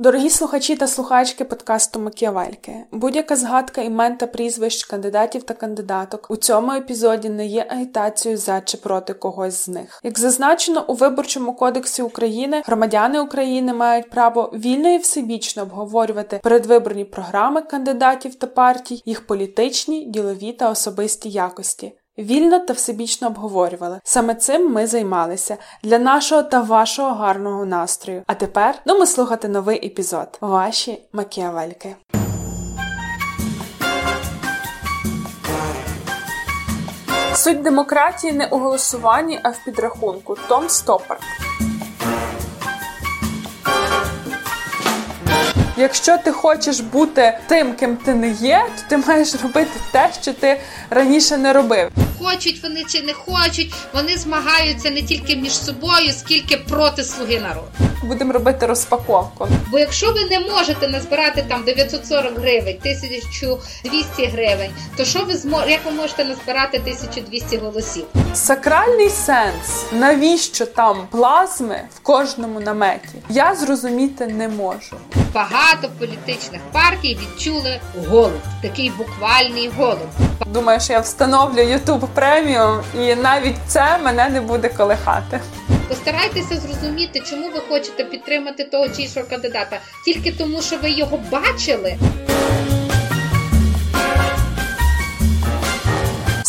Дорогі слухачі та слухачки подкасту Макіавельки, будь-яка згадка імен та прізвищ кандидатів та кандидаток у цьому епізоді не є агітацією за чи проти когось з них. Як зазначено у виборчому кодексі України, громадяни України мають право вільно і всебічно обговорювати передвиборні програми кандидатів та партій, їх політичні, ділові та особисті якості. Вільно та всебічно обговорювали. Саме цим ми займалися для нашого та вашого гарного настрою. А тепер ну ми слухати новий епізод. Ваші макіавельки. Суть демократії не у голосуванні, а в підрахунку. Том Стопард. Якщо ти хочеш бути тим, ким ти не є, то ти маєш робити те, що ти раніше не робив. Хочуть вони чи не хочуть, вони змагаються не тільки між собою, скільки проти слуги народу. Будемо робити розпаковку. Бо якщо ви не можете назбирати там 940 гривень, 1200 гривень, то що ви змо... як ви можете назбирати 1200 голосів? Сакральний сенс, навіщо там плазми в кожному наметі? Я зрозуміти не можу. Багато політичних партій відчули голод, такий буквальний голод. Думаю, що я встановлю YouTube преміум, і навіть це мене не буде колихати. Постарайтеся зрозуміти, чому ви хочете підтримати того чи іншого кандидата, тільки тому, що ви його бачили.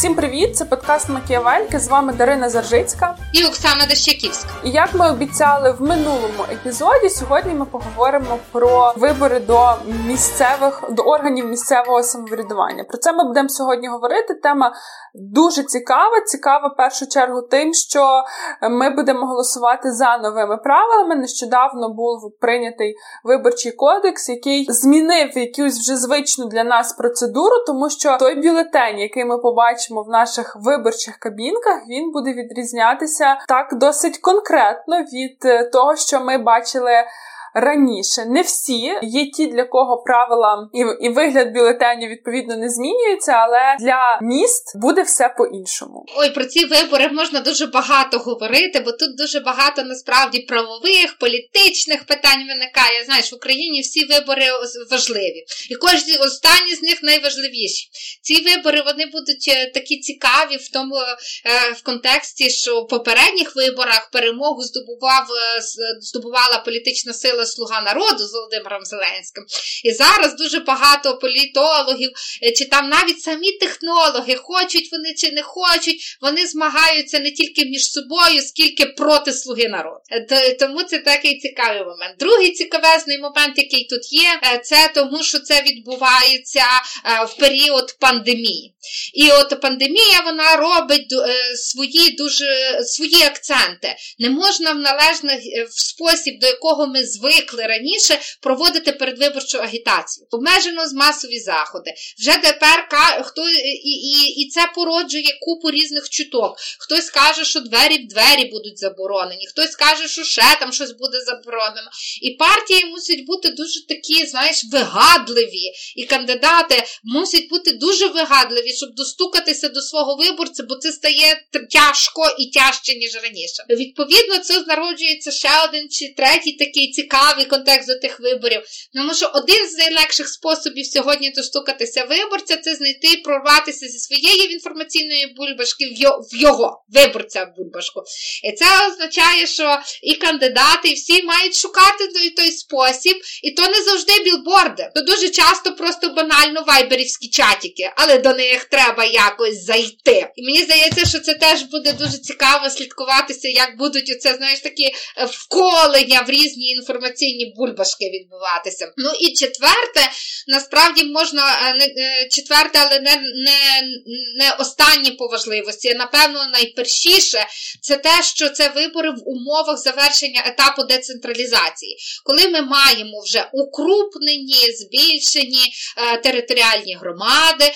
Всім привіт! Це подкаст Макіавельки. З вами Дарина Заржицька і Оксана Дощаківська. І як ми обіцяли в минулому епізоді, сьогодні ми поговоримо про вибори до місцевих до органів місцевого самоврядування. Про це ми будемо сьогодні говорити. Тема дуже цікава. Цікава в першу чергу тим, що ми будемо голосувати за новими правилами. Нещодавно був прийнятий виборчий кодекс, який змінив якусь вже звичну для нас процедуру, тому що той бюлетень, який ми побачимо бачимо в наших виборчих кабінках, він буде відрізнятися так досить конкретно від е, того, що ми бачили раніше. Не всі є ті, для кого правила і і вигляд бюлетенів відповідно не змінюються, але для міст буде все по-іншому. Ой, про ці вибори можна дуже багато говорити, бо тут дуже багато насправді правових, політичних питань виникає. Знаєш, в Україні всі вибори важливі, і кожні останні з них найважливіші. Ці вибори вони будуть е, такі цікаві в тому е, в контексті, що в попередніх виборах перемогу здобував е, здобувала політична сила зробили Слуга народу з Володимиром Зеленським. І зараз дуже багато політологів, е, чи там навіть самі технологи, хочуть вони чи не хочуть, вони змагаються не тільки між собою, скільки проти слуги народу. Е, тому це такий цікавий момент. Другий цікавезний момент, який тут є, е, це тому, що це відбувається в період пандемії. І от пандемія вона робить свої дуже свої акценти. Не можна в належний спосіб, до якого ми звикли, звикли раніше проводити передвиборчу агітацію. Обмежено з масові заходи. Вже тепер хто і, і, і це породжує купу різних чуток. Хтось каже, що двері в двері будуть заборонені, хтось каже, що ще там щось буде заборонено. І партії мусять бути дуже такі, знаєш, вигадливі. І кандидати мусять бути дуже вигадливі, щоб достукатися до свого виборця, бо це стає тяжко і тяжче, ніж раніше. Відповідно, це народжується ще один чи третій такий цікавий цікавий контекст до тих виборів. Тому що один з найлегших способів сьогодні достукатися виборця це знайти, і прорватися зі своєї інформаційної бульбашки в його виборця бульбашку. І це означає, що і кандидати, і всі мають шукати той, той спосіб, і то не завжди білборди. То дуже часто просто банально вайберівські чатики, але до них треба якось зайти. І мені здається, що це теж буде дуже цікаво слідкуватися, як будуть оце, знаєш, такі е, вколення в різні інформаційні інформаційні бульбашки відбуватися. Ну і четверте, насправді можна е, е, четверте, але не не, не останнє по важливості. Напевно, найпершіше це те, що це вибори в умовах завершення етапу децентралізації, коли ми маємо вже укрупнені, збільшені е, територіальні громади,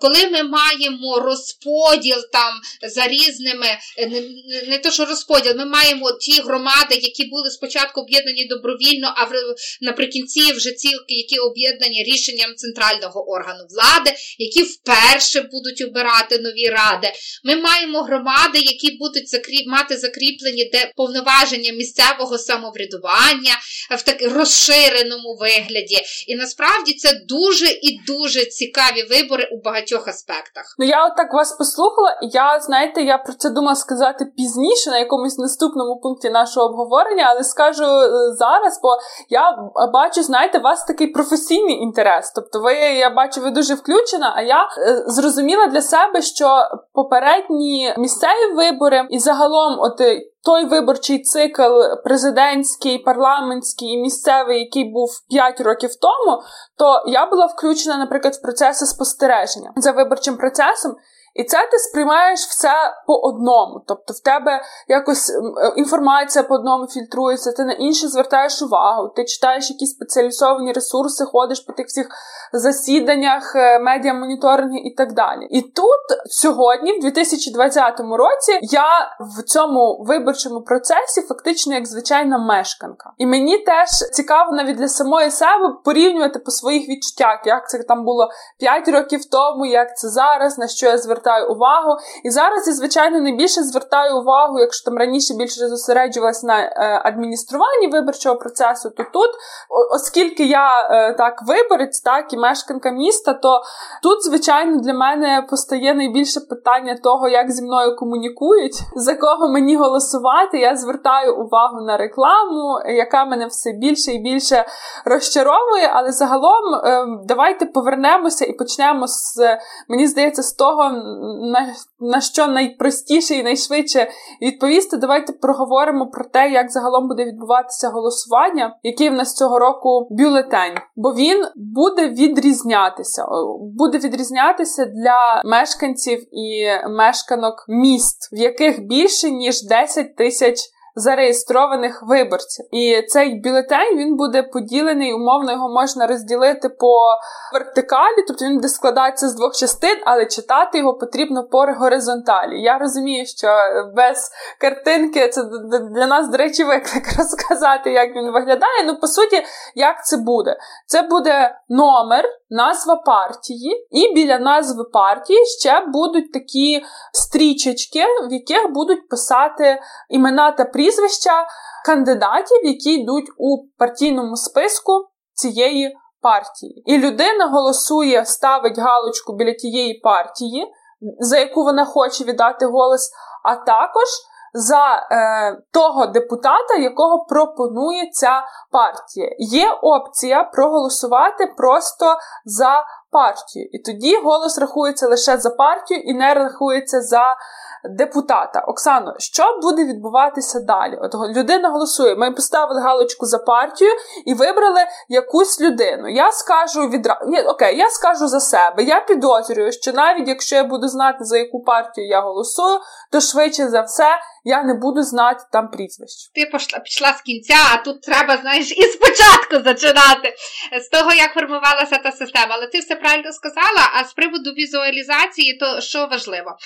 коли ми маємо розподіл там за різними, не, не, не то, що розподіл, ми маємо ті громади, які були спочатку об'єднані добровільно добровільно, а в наприкінці вже ці, які об'єднані рішенням центрального органу влади, які вперше будуть обирати нові ради. Ми маємо громади, які будуть закріп, мати закріплені де повноваження місцевого самоврядування в так розширеному вигляді. І насправді це дуже і дуже цікаві вибори у багатьох аспектах. Ну я от так вас послухала, я знаєте, я про це думала сказати пізніше на якомусь наступному пункті нашого обговорення, але скажу е, зараз, бо я бачу, знаєте, у вас такий професійний інтерес. Тобто, ви я бачу, ви дуже включена. А я е, зрозуміла для себе, що попередні місцеві вибори і загалом, от е, той виборчий цикл президентський, парламентський і місцевий, який був 5 років тому, то я була включена, наприклад, в процеси спостереження за виборчим процесом. І це ти сприймаєш все по одному. Тобто в тебе якось е, інформація по одному фільтрується, ти на інше звертаєш увагу, ти читаєш якісь спеціалізовані ресурси, ходиш по тих всіх засіданнях, е, медіамоніторингу і так далі. І тут сьогодні, в 2020 році, я в цьому виборчому процесі фактично як звичайна мешканка. І мені теж цікаво навіть для самої себе порівнювати по своїх відчуттях, як це там було 5 років тому, як це зараз, на що я звертаю увагу. І зараз я, звичайно, найбільше звертаю увагу, якщо там раніше більше зосереджувалась на е, адмініструванні виборчого процесу, то тут, оскільки я е, так виборець, так і мешканка міста, то тут, звичайно, для мене постає найбільше питання того, як зі мною комунікують, за кого мені голосувати. Я звертаю увагу на рекламу, яка мене все більше і більше розчаровує. Але загалом ем, давайте повернемося і почнемо з мені здається, з того, на, на що найпростіше і найшвидше відповісти. Давайте проговоримо про те, як загалом буде відбуватися голосування, який в нас цього року бюлетень, бо він буде відрізнятися. Буде відрізнятися для мешканців і мешканок міст, в яких більше ніж 10 тисяч зареєстрованих виборців. І цей бюлетень він буде поділений, умовно його можна розділити по вертикалі, тобто він буде складатися з двох частин, але читати його потрібно по горизонталі. Я розумію, що без картинки це для нас, до речі, виклик розказати, як він виглядає. Ну, по суті, як це буде? Це буде номер, назва партії, і біля назви партії ще будуть такі стрічечки, в яких будуть писати імена та прізвища кандидатів, які йдуть у партійному списку цієї партії. І людина голосує, ставить галочку біля тієї партії, за яку вона хоче віддати голос, а також за е, того депутата, якого пропонує ця партія. Є опція проголосувати просто за партію. І тоді голос рахується лише за партію і не рахується за депутата. Оксано, що буде відбуватися далі? От людина голосує. Ми поставили галочку за партію і вибрали якусь людину. Я скажу відразу. Ні, окей, я скажу за себе. Я підозрюю, що навіть якщо я буду знати, за яку партію я голосую, то швидше за все я не буду знати там прізвище. Ти пішла, пішла з кінця, а тут треба, знаєш, і спочатку зачинати з того, як формувалася та система. Але ти все правильно сказала. А з приводу візуалізації, то що важливо?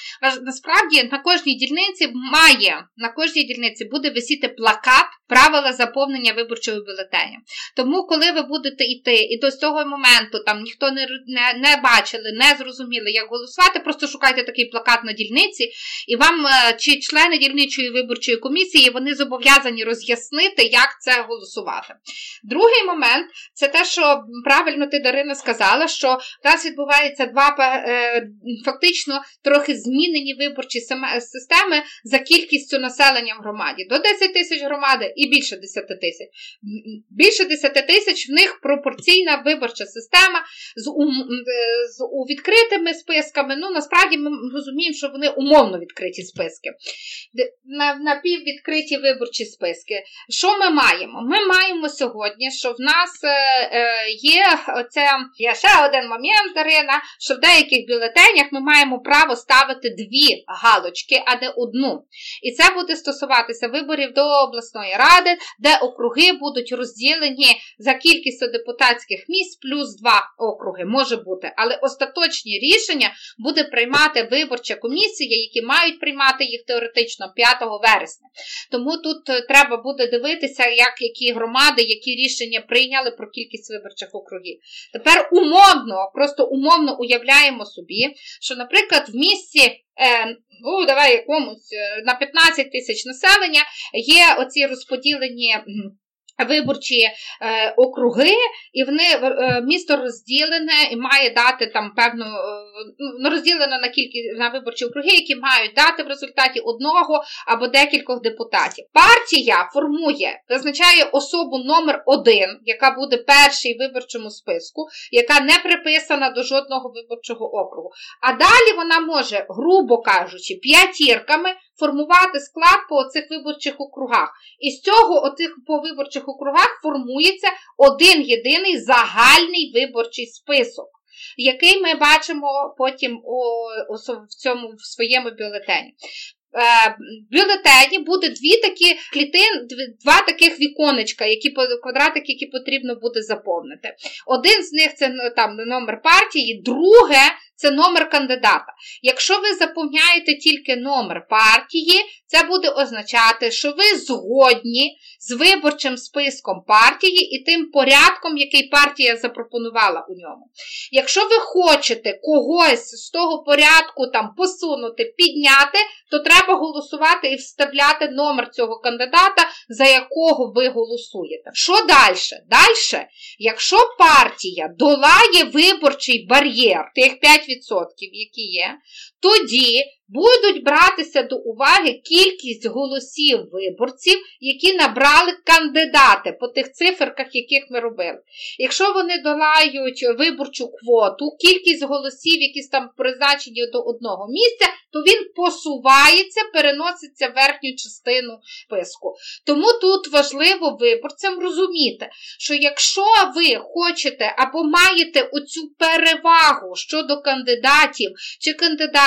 Насправді на кожній дільниці має на кожній дільниці буде висіти плакат правила заповнення виборчого бюлетеня. Тому, коли ви будете йти, і до цього моменту там ніхто не, не, не бачили, не зрозуміли, як голосувати, просто шукайте такий плакат на дільниці, і вам е, чи члени дільничої виборчої комісії вони зобов'язані роз'яснити, як це голосувати. Другий момент це те, що правильно ти Дарина сказала, що в нас відбувається два е, фактично трохи змінені виборчі системи за кількістю населення в громаді. До 10 тисяч громади і більше 10 тисяч. Більше 10 тисяч в них пропорційна виборча система з, ум, з відкритими списками. Ну, насправді ми розуміємо, що вони умовно відкриті списки. На напіввідкриті виборчі списки. Що ми маємо? Ми маємо сьогодні, що в нас е, е є оце, є ще один момент, Дарина, що в деяких бюлетенях ми маємо право ставити дві галочки, а не одну. І це буде стосуватися виборів до обласної ради, де округи будуть розділені за кількістю депутатських місць плюс два округи. Може бути, але остаточні рішення буде приймати виборча комісія, які мають приймати їх теоретично 5 вересня. Тому тут е, треба буде дивитися, як які громади, які рішення прийняли про кількість виборчих округів. Тепер умовно, просто умовно уявляємо собі, що, наприклад, в місті. Е, ну, давай якомусь е, на 15 тисяч населення є оці розподілені Виборчі е, округи, і вони е, місто розділене і має дати там певну е, ну, розділено на кількість на виборчі округи, які мають дати в результаті одного або декількох депутатів. Партія формує, визначає особу номер один, яка буде перший в виборчому списку, яка не приписана до жодного виборчого округу. А далі вона може, грубо кажучи, п'ятірками формувати склад по цих виборчих округах. І з цього оцих по виборчих округах формується один єдиний загальний виборчий список. Який ми бачимо потім у, в цьому в своєму бюлетені. Е, бюлетені буде дві такі клітин, два таких віконечка, які квадратики, які потрібно буде заповнити. Один з них це ну, там номер партії, друге це номер кандидата. Якщо ви заповняєте тільки номер партії, це буде означати, що ви згодні з виборчим списком партії і тим порядком, який партія запропонувала у ньому. Якщо ви хочете когось з того порядку там посунути, підняти, то треба голосувати і вставляти номер цього кандидата, за якого ви голосуєте. Що далі? Далі, якщо партія долає виборчий бар'єр, тих 5%, які є, тоді будуть братися до уваги кількість голосів виборців, які набрали кандидати по тих циферках, яких ми робили. Якщо вони долають виборчу квоту, кількість голосів, які там призначені до одного місця, то він посувається, переноситься в верхню частину списку. Тому тут важливо виборцям розуміти, що якщо ви хочете або маєте оцю перевагу щодо кандидатів чи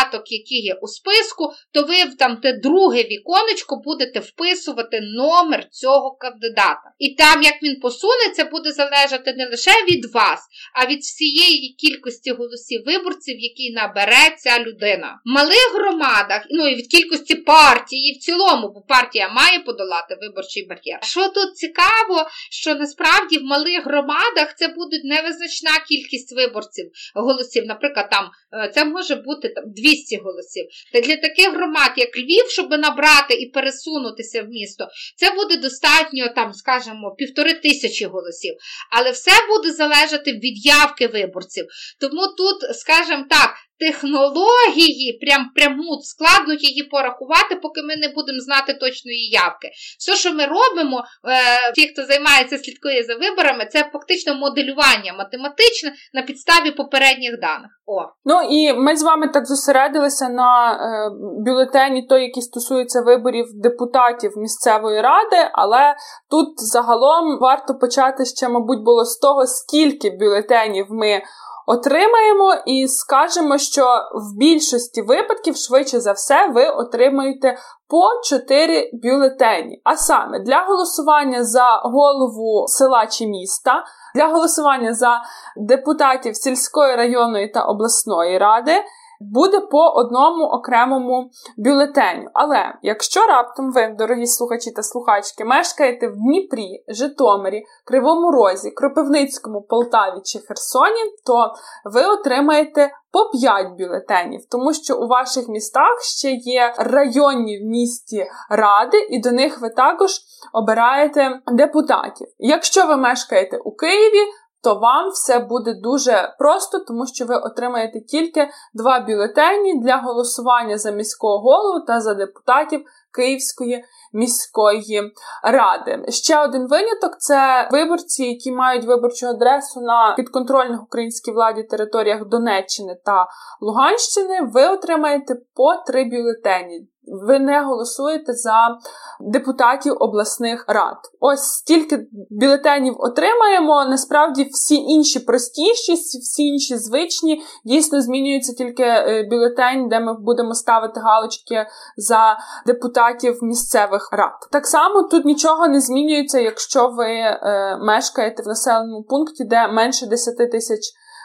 кандидаток, які є у списку, то ви там те друге віконечко будете вписувати номер цього кандидата. І там, як він посунеться, буде залежати не лише від вас, а від всієї кількості голосів виборців, які набере ця людина. В малих громадах, ну і від кількості партії в цілому, бо партія має подолати виборчий бар'єр. Що тут цікаво, що насправді в малих громадах це буде невизначна кількість виборців голосів. Наприклад, там е, це може бути там 200 голосів. Та для таких громад, як Львів, щоб набрати і пересунутися в місто, це буде достатньо, там, скажімо, півтори тисячі голосів. Але все буде залежати від явки виборців. Тому тут, скажімо так, технології, прям пряму складно її порахувати, поки ми не будемо знати точної явки. Все, що ми робимо, е, ті, хто займається, слідкує за виборами, це фактично моделювання математичне на підставі попередніх даних. О. Ну і ми з вами так зосередилися на е, бюлетені, той, який стосується виборів депутатів місцевої ради, але тут загалом варто почати ще, мабуть, було з того, скільки бюлетенів ми отримаємо і скажемо, що в більшості випадків, швидше за все, ви отримаєте по 4 бюлетені. А саме для голосування за голову села чи міста, для голосування за депутатів сільської районної та обласної ради буде по одному окремому бюлетеню. Але якщо раптом ви, дорогі слухачі та слухачки, мешкаєте в Дніпрі, Житомирі, Кривому Розі, Кропивницькому, Полтаві чи Херсоні, то ви отримаєте по 5 бюлетенів, тому що у ваших містах ще є районні в місті ради, і до них ви також обираєте депутатів. Якщо ви мешкаєте у Києві, то вам все буде дуже просто, тому що ви отримаєте тільки два бюлетені для голосування за міського голову та за депутатів Київської міської ради. Ще один виняток це виборці, які мають виборчу адресу на підконтрольних українській владі територіях Донеччини та Луганщини. Ви отримаєте по три бюлетені. Ви не голосуєте за депутатів обласних рад. Ось стільки бюлетенів отримаємо. Насправді всі інші простіші, всі інші звичні дійсно змінюється тільки е, бюлетень, де ми будемо ставити галочки за депутатів місцевих рад. Так само тут нічого не змінюється, якщо ви е, мешкаєте в населеному пункті, де менше 10 тисяч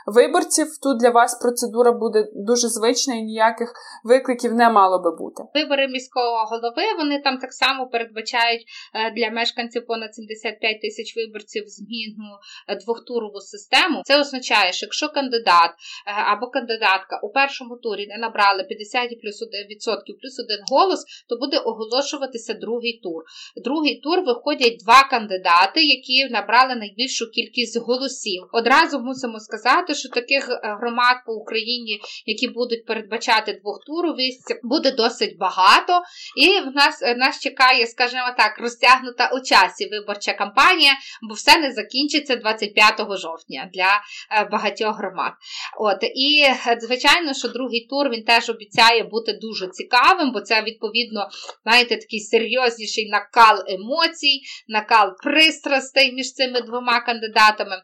виборців. Тут для вас процедура буде дуже звична і ніяких викликів не мало би бути. Вибори міського голови вони там так само передбачають е, для мешканців понад 75 тисяч виборців зміну е, двохтурову систему. Це означає, що якщо кандидат е, або кандидатка у першому турі не набрали 50 плюс 1 відсотків плюс один голос, то буде оголошуватися другий тур. Другий тур виходять два кандидати, які набрали найбільшу кількість голосів. Одразу мусимо сказати сказати, що таких е, громад по Україні, які будуть передбачати двохтуровість, буде досить багато. І в нас е, нас чекає, скажімо так, розтягнута у часі виборча кампанія, бо все не закінчиться 25 жовтня для е, багатьох громад. От І, звичайно, що другий тур він теж обіцяє бути дуже цікавим, бо це, відповідно, знаєте, такий серйозніший накал емоцій, накал пристрастей між цими двома кандидатами.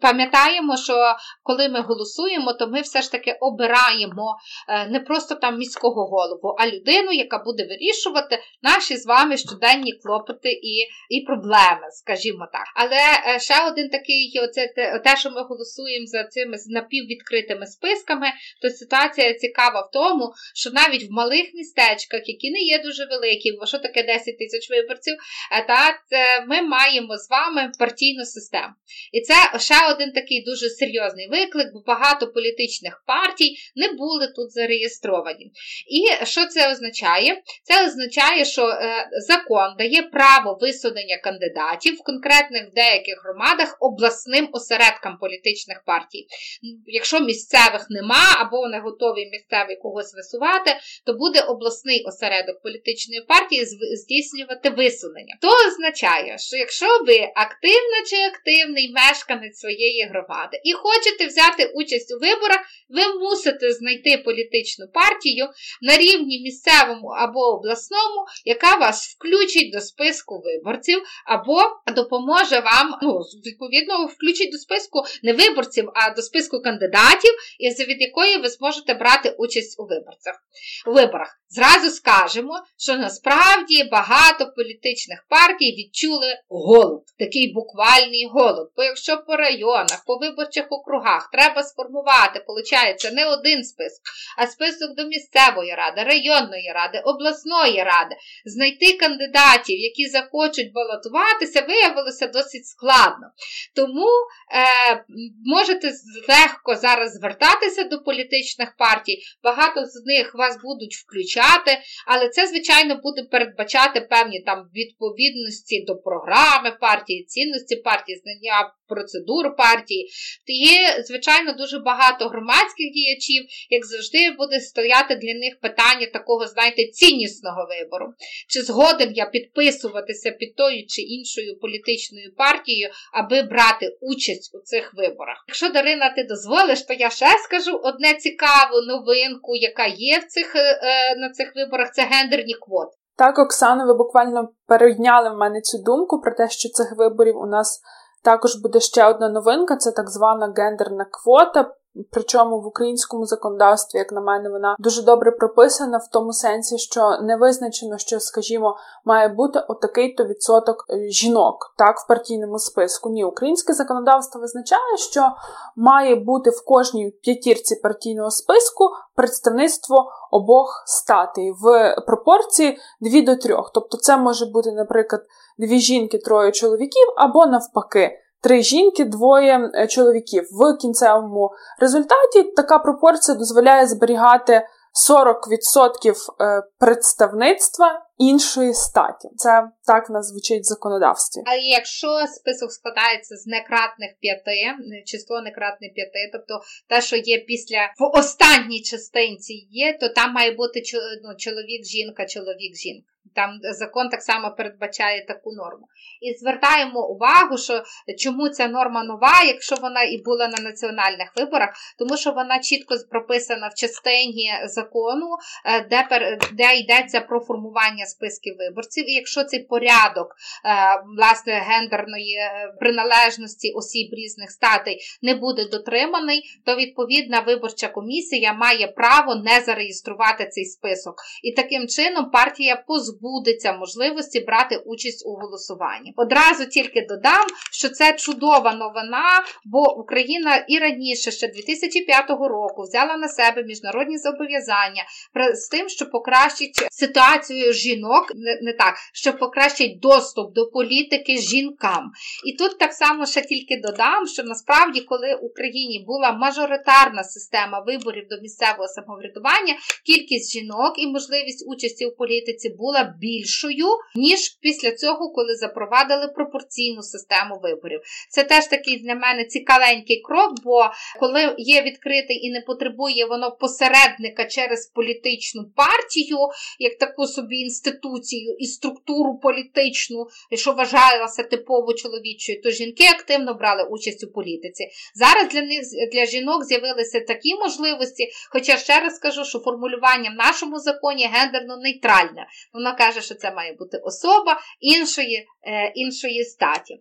Пам'ятаємо, що коли ми голосуємо, то ми все ж таки обираємо е, не просто там міського голову, а людину, яка буде вирішувати наші з вами щоденні клопоти і і проблеми, скажімо так. Але е, ще один такий, оце те, що ми голосуємо за цими напіввідкритими списками, то ситуація цікава в тому, що навіть в малих містечках, які не є дуже великі, бо що таке 10 тисяч виборців, е, та ми маємо з вами партійну систему. І це ще один такий дуже серйозний серйозний виклик, бо багато політичних партій не були тут зареєстровані. І що це означає? Це означає, що е, закон дає право висунення кандидатів в конкретних в деяких громадах обласним осередкам політичних партій. Якщо місцевих нема, або вони готові місцевий когось висувати, то буде обласний осередок політичної партії здійснювати висунення. То означає, що якщо ви активна чи активний мешканець своєї громади і хочете хочете взяти участь у виборах, ви мусите знайти політичну партію на рівні місцевому або обласному, яка вас включить до списку виборців, або допоможе вам, ну, відповідно, включить до списку не виборців, а до списку кандидатів, від якої ви зможете брати участь у виборцях. Виборах. Зразу скажемо, що насправді багато політичних партій відчули голод, такий буквальний голод. Бо якщо по районах, по виборчих округах треба сформувати, виходить, не один список, а список до місцевої ради, районної ради, обласної ради, знайти кандидатів, які захочуть балотуватися, виявилося досить складно. Тому е, можете легко зараз звертатися до політичних партій, багато з них вас будуть включати але це, звичайно, буде передбачати певні там відповідності до програми партії, цінності партії, знання процедур партії. Є, звичайно, дуже багато громадських діячів, як завжди, буде стояти для них питання такого, знаєте, ціннісного вибору. Чи згоден я підписуватися під тою чи іншою політичною партією, аби брати участь у цих виборах? Якщо Дарина, ти дозволиш, то я ще скажу одне цікаву новинку, яка є в цих, е, на цих виборах, це гендерні квоти. Так, Оксана, ви буквально перейняли в мене цю думку про те, що цих виборів у нас також буде ще одна новинка: це так звана гендерна квота. Причому в українському законодавстві, як на мене, вона дуже добре прописана в тому сенсі, що не визначено, що, скажімо, має бути отакий-то відсоток е, жінок так в партійному списку. Ні, українське законодавство визначає, що має бути в кожній п'ятірці партійного списку представництво обох статей в пропорції 2 до 3. Тобто, це може бути, наприклад, дві жінки, троє чоловіків, або навпаки три жінки, двоє е, чоловіків. В кінцевому результаті така пропорція дозволяє зберігати 40% е, представництва іншої статі. Це так нас звучить в законодавстві. А якщо список складається з некратних п'яти, число некратне п'яти, тобто те, що є після в останній частинці є, то там має бути ну, чоловік, жінка, чоловік, жінка. Там закон так само передбачає таку норму. І звертаємо увагу, що чому ця норма нова, якщо вона і була на національних виборах, тому що вона чітко прописана в частині закону, е, де де йдеться про формування списків виборців. І якщо цей порядок е, власне гендерної е, приналежності осіб різних статей не буде дотриманий, то відповідна виборча комісія має право не зареєструвати цей список. І таким чином партія позбудеться можливості брати участь у голосуванні. Одразу тільки додам, що це чудова новина, бо Україна і раніше, ще 2005 року, взяла на себе міжнародні зобов'язання з тим, що покращить ситуацію жінок, не, не так, що покращить доступ до політики жінкам. І тут так само ще тільки додам, що насправді, коли в Україні була мажоритарна система виборів до місцевого самоврядування, кількість жінок і можливість участі у політиці була більшою, ніж після цього, коли запровадили пропорційну систему виборів. Це теж такий для мене цікавенький крок, бо коли є відкритий і не потребує воно посередника через політичну партію, як таку собі інституцію і структуру політичну, що вважалася типово чоловічою, то жінки активно брали участь у політиці. Зараз для них для жінок з'явилися такі можливості, хоча ще раз скажу, що формулювання в нашому законі гендерно нейтральне. Воно каже, що це має бути особа іншої, е, іншої статі.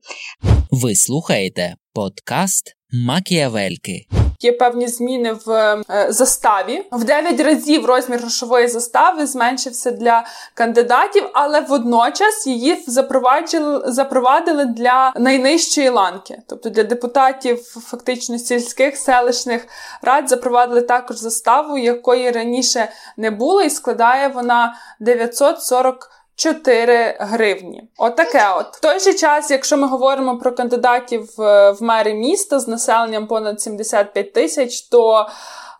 Ви слухаєте подкаст Макіавельки. Є певні зміни в е, заставі. В 9 разів розмір грошової застави зменшився для кандидатів, але водночас її запровадили, запровадили для найнижчої ланки, тобто для депутатів фактично сільських селищних рад запровадили також заставу, якої раніше не було, і складає вона 940 4 гривні. Отаке от, от. В той же час, якщо ми говоримо про кандидатів в мери міста з населенням понад 75 тисяч, то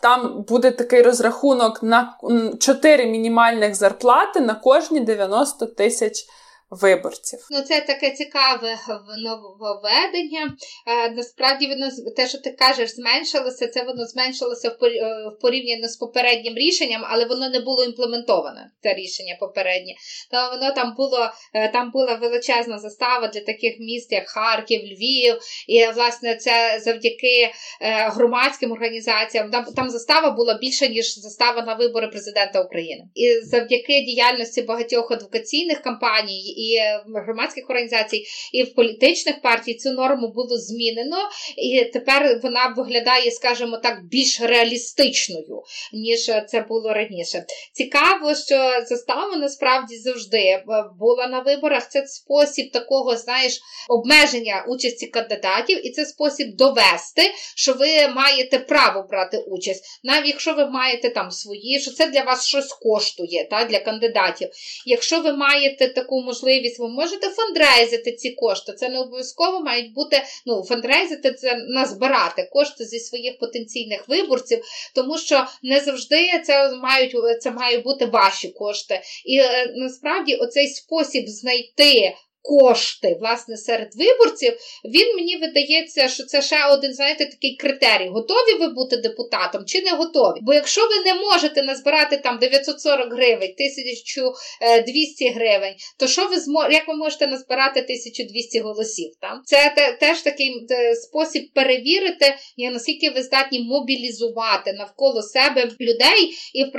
там буде такий розрахунок на 4 мінімальних зарплати на кожні 90 тисяч виборців. Ну, це таке цікаве нововведення. Е, насправді, воно те, що ти кажеш, зменшилося. Це воно зменшилося в е, порівняно з попереднім рішенням, але воно не було імплементоване. Це рішення попереднє. То воно там було е, там була величезна застава для таких міст, як Харків, Львів. І власне це завдяки громадським організаціям. Там там застава була більше ніж застава на вибори президента України. І завдяки діяльності багатьох адвокаційних кампаній і громадських організацій, і в політичних партій цю норму було змінено, і тепер вона виглядає, скажімо так, більш реалістичною, ніж це було раніше. Цікаво, що застава насправді завжди була на виборах. Це спосіб такого, знаєш, обмеження участі кандидатів, і це спосіб довести, що ви маєте право брати участь, навіть якщо ви маєте там свої, що це для вас щось коштує та, для кандидатів. Якщо ви маєте таку можливість, можливість, ви можете фандрейзити ці кошти. Це не обов'язково мають бути, ну, фандрейзити це назбирати кошти зі своїх потенційних виборців, тому що не завжди це мають це мають бути ваші кошти. І е, насправді оцей спосіб знайти кошти, власне, серед виборців, він мені видається, що це ще один, знаєте, такий критерій. Готові ви бути депутатом чи не готові? Бо якщо ви не можете назбирати там 940 гривень, 1200 гривень, то що ви зможете, як ви можете назбирати 1200 голосів? Там? Це те, теж такий спосіб перевірити, наскільки ви здатні мобілізувати навколо себе людей, і в,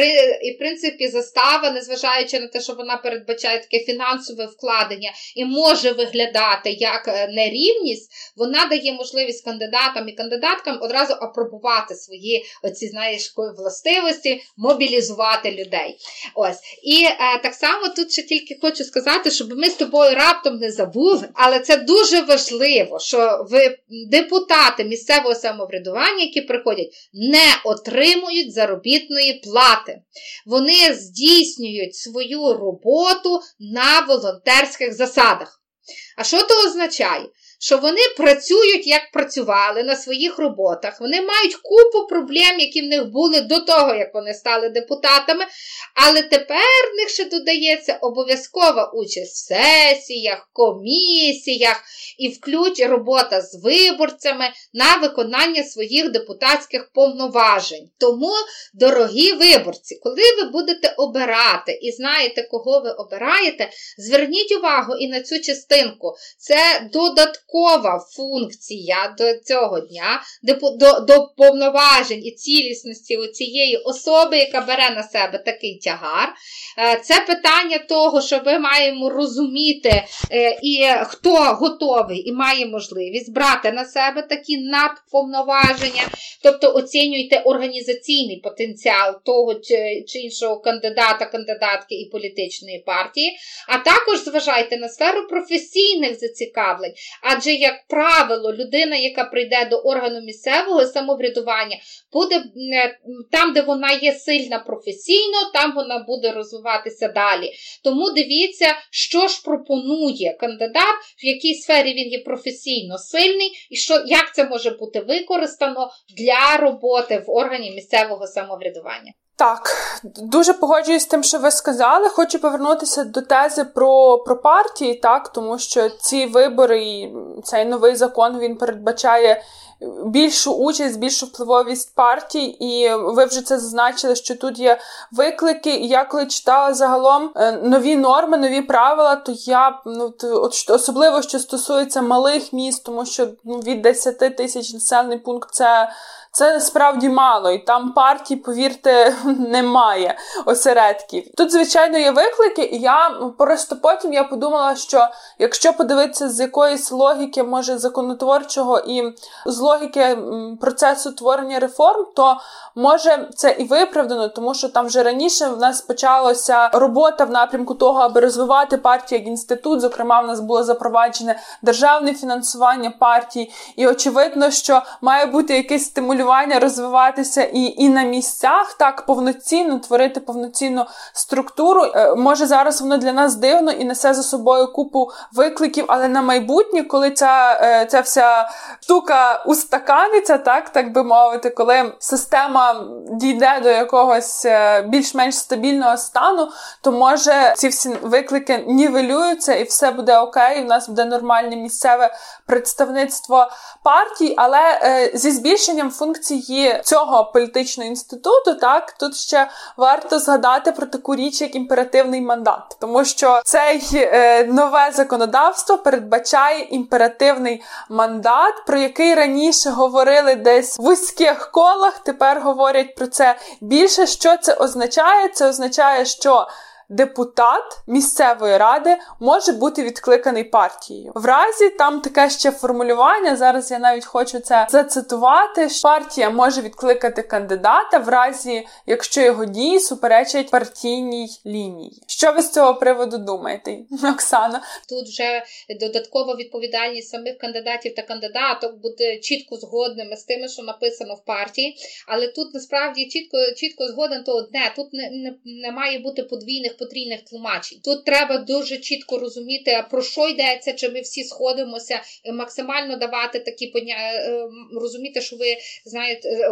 і в принципі застава, незважаючи на те, що вона передбачає таке фінансове вкладення. і може виглядати як е, нерівність, вона дає можливість кандидатам і кандидаткам одразу апробувати свої оці, знаєш, властивості, мобілізувати людей. Ось. І е, так само тут ще тільки хочу сказати, щоб ми з тобою раптом не забули, але це дуже важливо, що ви депутати місцевого самоврядування, які приходять, не отримують заробітної плати. Вони здійснюють свою роботу на волонтерських засадах. А що то означає? Що вони працюють, як працювали на своїх роботах. Вони мають купу проблем, які в них були до того, як вони стали депутатами. Але тепер в них ще додається обов'язкова участь в сесіях, комісіях і включ робота з виборцями на виконання своїх депутатських повноважень. Тому, дорогі виборці, коли ви будете обирати і знаєте, кого ви обираєте, зверніть увагу і на цю частинку. Це додаткова функція до цього дня, до, до повноважень і цілісності цієї особи, яка бере на себе такий тягар. Е, це питання того, що ви маємо розуміти, е, і хто готовий і має можливість брати на себе такі надповноваження, тобто оцінюйте організаційний потенціал того чи іншого кандидата, кандидатки і політичної партії, а також зважайте на сферу професійних зацікавлень. Як правило, людина, яка прийде до органу місцевого самоврядування, буде там, де вона є сильна професійно, там вона буде розвиватися далі. Тому дивіться, що ж пропонує кандидат, в якій сфері він є професійно сильний, і що, як це може бути використано для роботи в органі місцевого самоврядування. Так, дуже погоджуюсь з тим, що ви сказали. Хочу повернутися до тези про про партії, так, тому що ці вибори і цей новий закон він передбачає більшу участь, більшу впливовість партій, і ви вже це зазначили, що тут є виклики. І я коли читала загалом е, нові норми, нові правила, то я ну от особливо що стосується малих міст, тому що ну, від 10 тисяч населений пункт це. Це справді мало, і там партій, повірте, немає осередків. Тут, звичайно, є виклики, і я просто потім я подумала, що якщо подивитися з якоїсь логіки, може законотворчого і з логіки процесу творення реформ, то може це і виправдано, тому що там вже раніше в нас почалася робота в напрямку того, аби розвивати партію як інститут. Зокрема, в нас було запроваджене державне фінансування партій, і очевидно, що має бути якийсь стимулювання стимулювання розвиватися і і на місцях, так повноцінно творити повноцінну структуру. Е, може зараз воно для нас дивно і несе за собою купу викликів, але на майбутнє, коли ця е, ця вся штука устаканиться, так так би мовити, коли система дійде до якогось е, більш-менш стабільного стану, то може ці всі виклики нівелюються і все буде окей. У нас буде нормальне місцеве представництво партій, але зі збільшенням функцій функції цього політичного інституту, так тут ще варто згадати про таку річ, як імперативний мандат, тому що цей е, нове законодавство передбачає імперативний мандат, про який раніше говорили десь в вузьких колах. Тепер говорять про це більше. Що це означає? Це означає, що депутат місцевої ради може бути відкликаний партією. В разі там таке ще формулювання. Зараз я навіть хочу це зацитувати. що Партія може відкликати кандидата в разі, якщо його дії суперечать партійній лінії. Що ви з цього приводу думаєте, Оксана? Тут вже додаткова відповідальність самих кандидатів та кандидаток бути чітко згодними з тими, що написано в партії, але тут насправді чітко чітко згоден то одне. Тут не, не, не має бути подвійних потрійних тлумачень. Тут треба дуже чітко розуміти, про що йдеться, чи ми всі сходимося, максимально давати такі поня... Е, розуміти, що ви знаєте, е,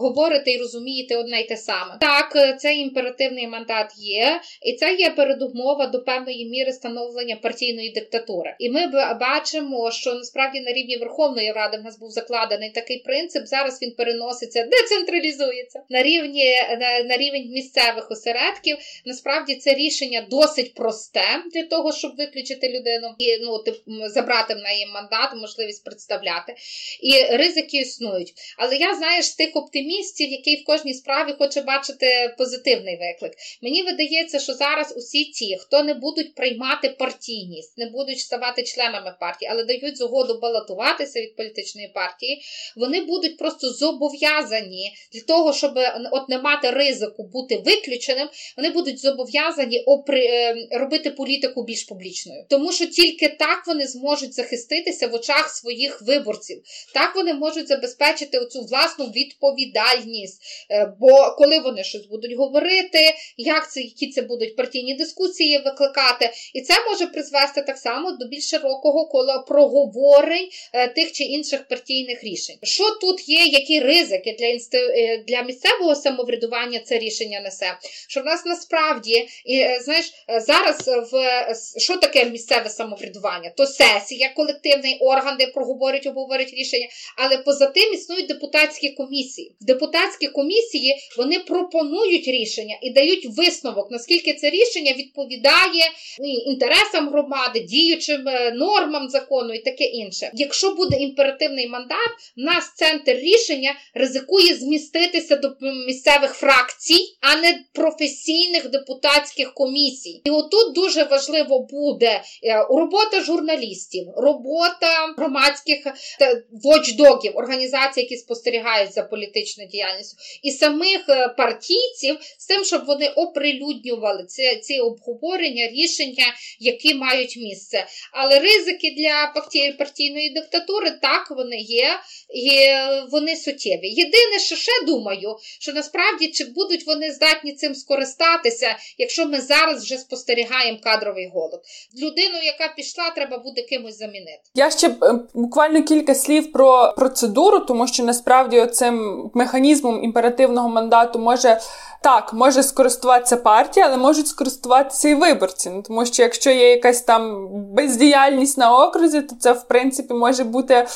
говорите і розумієте одне й те саме. Так, е, цей імперативний мандат є, і це є передумова до певної міри становлення партійної диктатури. І ми бачимо, що насправді на рівні Верховної Ради в нас був закладений такий принцип. Зараз він переноситься, децентралізується на рівні на, на рівень місцевих осередків. Насправді це рішення досить просте для того, щоб виключити людину і ну, тип, забрати в неї мандат, можливість представляти. І ризики існують. Але я, знаєш, з тих оптимістів, який в кожній справі хоче бачити позитивний виклик. Мені видається, що зараз усі ті, хто не будуть приймати партійність, не будуть ставати членами партії, але дають згоду балотуватися від політичної партії, вони будуть просто зобов'язані для того, щоб от не мати ризику бути виключеним, вони будуть зобов'язані зобов'язані. Е, робити політику більш публічною, тому що тільки так вони зможуть захиститися в очах своїх виборців. Так вони можуть забезпечити оцю власну відповідальність. Е, бо коли вони щось будуть говорити, як це які це будуть партійні дискусії викликати, і це може призвести так само до більш широкого кола проговорень е, тих чи інших партійних рішень. Що тут є, які ризики для інст... для місцевого самоврядування це рішення несе? Що в нас насправді і знаєш зараз в що таке місцеве самоврядування? То сесія, колективний орган, де проговорять, обговорять рішення, але поза тим існують депутатські комісії. Депутатські комісії вони пропонують рішення і дають висновок, наскільки це рішення відповідає інтересам громади, діючим е, нормам закону і таке інше. Якщо буде імперативний мандат, в нас центр рішення ризикує зміститися до місцевих фракцій, а не професійних депутатських комісій. І отут дуже важливо буде е, робота журналістів, робота громадських вочдогів, організацій, які спостерігають за політичною діяльністю, і самих е, партійців з тим, щоб вони оприлюднювали ці, ці обговорення, рішення, які мають місце. Але ризики для партійної диктатури так вони є, і вони суттєві. Єдине, що ще думаю, що насправді чи будуть вони здатні цим скористатися, якщо ми зараз вже спостерігаємо кадровий голод. Людину, яка пішла, треба буде кимось замінити. Я ще е, буквально кілька слів про процедуру, тому що насправді цим механізмом імперативного мандату може так, може скористуватися партія, але можуть скористуватися і виборці. Ну, Тому що якщо є якась там бездіяльність на окрузі, то це в принципі може бути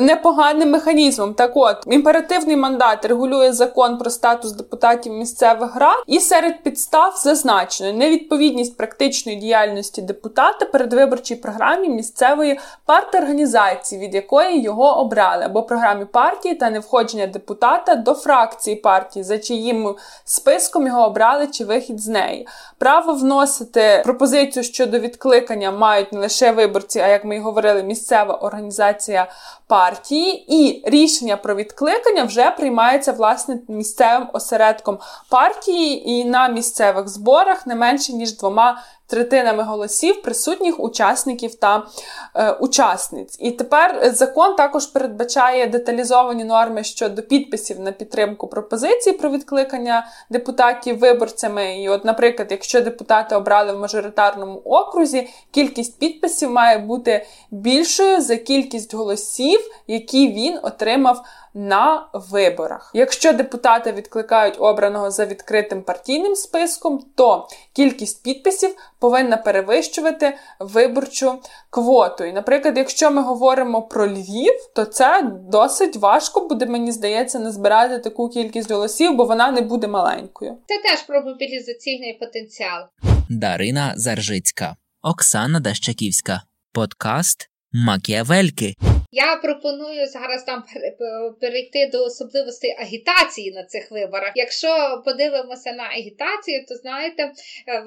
непоганим механізмом. Так от, імперативний мандат регулює закон про статус депутатів місцевих рад, і серед підстав зазначено невідповідність практичної діяльності депутата передвиборчій програмі місцевої партії організації, від якої його обрали, або програмі партії та невходження депутата до фракції партії, за чиїм списком його обрали чи вихід з неї. Право вносити пропозицію щодо відкликання мають не лише виборці, а як ми й говорили, місцева організація партії, і рішення про відкликання вже приймається власне місцевим осередком партії і на місцевих зборах не менше ніж двома третинами голосів присутніх учасників та е, учасниць. І тепер закон також передбачає деталізовані норми щодо підписів на підтримку пропозицій про відкликання депутатів виборцями. І, от, наприклад, якщо депутати обрали в мажоритарному окрузі, кількість підписів має бути більшою за кількість голосів, які він отримав на виборах. Якщо депутати відкликають обраного за відкритим партійним списком, то кількість підписів повинна перевищувати виборчу квоту. І, наприклад, якщо ми говоримо про Львів, то це досить важко буде, мені здається, не збирати таку кількість голосів, бо вона не буде маленькою. Це теж про мобілізаційний потенціал. Дарина Заржицька, Оксана Дащаківська, подкаст Макіавельки. Я пропоную зараз там перейти до особливостей агітації на цих виборах. Якщо подивимося на агітацію, то знаєте, е,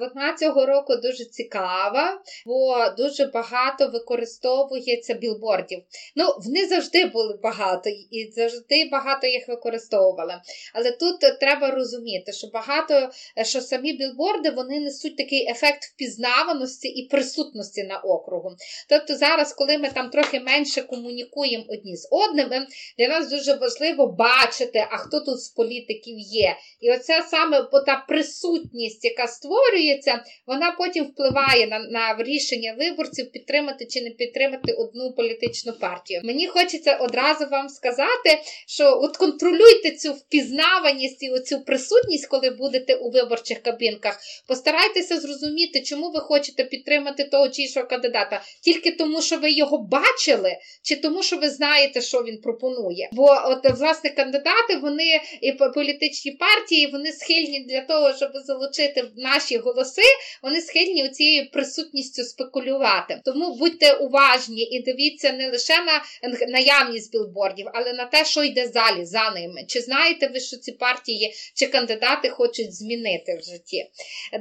вона цього року дуже цікава, бо дуже багато використовується білбордів. Ну, вони завжди були багато і завжди багато їх використовували. Але тут треба розуміти, що багато е, що самі білборди вони несуть такий ефект впізнаваності і присутності на округу. Тобто, зараз, коли ми там трохи менше комунікуємо, комунікуємо одні з одними. Для нас дуже важливо бачити, а хто тут з політиків є. І оця саме та присутність, яка створюється, вона потім впливає на, на рішення виборців підтримати чи не підтримати одну політичну партію. Мені хочеться одразу вам сказати, що от контролюйте цю впізнаваність і оцю присутність, коли будете у виборчих кабінках. Постарайтеся зрозуміти, чому ви хочете підтримати того чи іншого кандидата, тільки тому, що ви його бачили, чи тому тому, що ви знаєте, що він пропонує. Бо от власне кандидати, вони і політичні партії, вони схильні для того, щоб залучити наші голоси, вони схильні цією присутністю спекулювати. Тому будьте уважні і дивіться не лише на наявність білбордів, але на те, що йде залі за ними. Чи знаєте ви, що ці партії чи кандидати хочуть змінити в житті?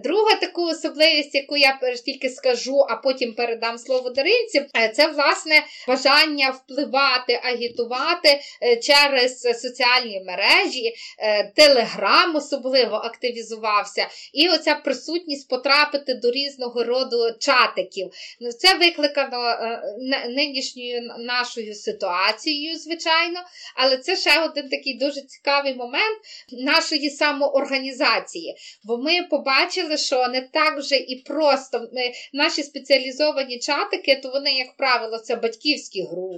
Друга таку особливість, яку я тільки скажу, а потім передам слово Даринці, це власне бажання бажання впливати, агітувати е, через соціальні мережі, е, телеграм особливо активізувався, і оця присутність потрапити до різного роду чатиків. Ну, це викликано е, нинішньою нашою ситуацією, звичайно, але це ще один такий дуже цікавий момент нашої самоорганізації. Бо ми побачили, що не так вже і просто наші спеціалізовані чатики, то вони, як правило, це батьківські групи,